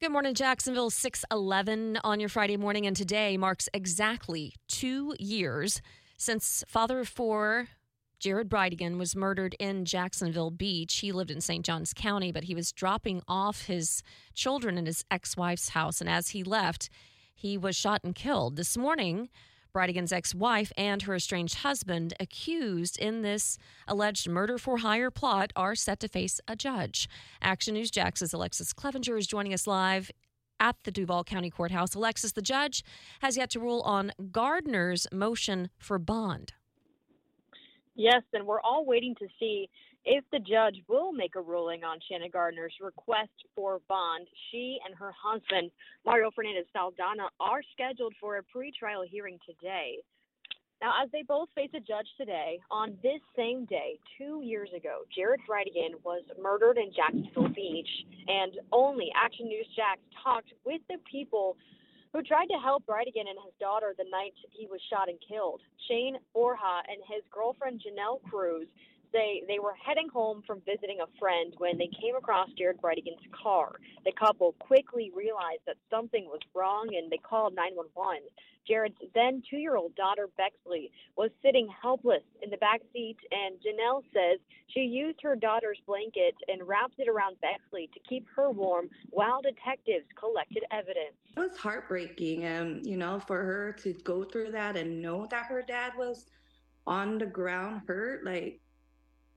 Good morning, Jacksonville. 611 on your Friday morning, and today marks exactly two years since father of four, Jared Bridegan, was murdered in Jacksonville Beach. He lived in St. Johns County, but he was dropping off his children in his ex wife's house, and as he left, he was shot and killed. This morning, Bridegan's ex wife and her estranged husband, accused in this alleged murder for hire plot, are set to face a judge. Action News Jax's Alexus Cleavenger is joining us live at the Duval County Courthouse. Alexus, the judge has yet to rule on Gardner's motion for bond. Yes, and we're all waiting to see if the judge will make a ruling on Shanna Gardner's request for bond. She and her husband, Mario Fernandez Saldana, are scheduled for a pretrial hearing today. Now, as they both face a judge today, on this same day, two years ago, Jared Bridegan was murdered in Jacksonville Beach, and only Action News Jax talked with the people who tried to help Bridegan and his daughter the night he was shot and killed. Shane Borja and his girlfriend Janelle Cruz they they were heading home from visiting a friend when they came across Jared Bridegan's car. The couple quickly realized that something was wrong and they called 911. Jared's then two-year-old daughter Bexley was sitting helpless in the back seat, and Janelle says she used her daughter's blanket and wrapped it around Bexley to keep her warm while detectives collected evidence. It was heartbreaking, and you know, for her to go through that and know that her dad was on the ground hurt, like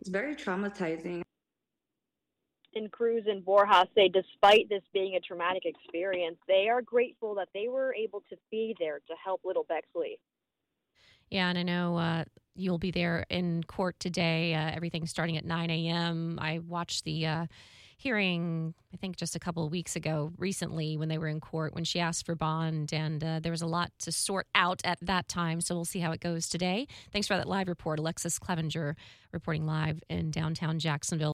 it's very traumatizing. And Cruz and Borja say, despite this being a traumatic experience, they are grateful that they were able to be there to help little Bexley. Yeah, and I know uh, you'll be there in court today. Uh, everything's starting at 9 a.m. I watched the uh, hearing, I think just a couple of weeks ago, recently when they were in court, when she asked for bond, and uh, there was a lot to sort out at that time. So we'll see how it goes today. Thanks for that live report, Alexus Cleavenger, reporting live in downtown Jacksonville.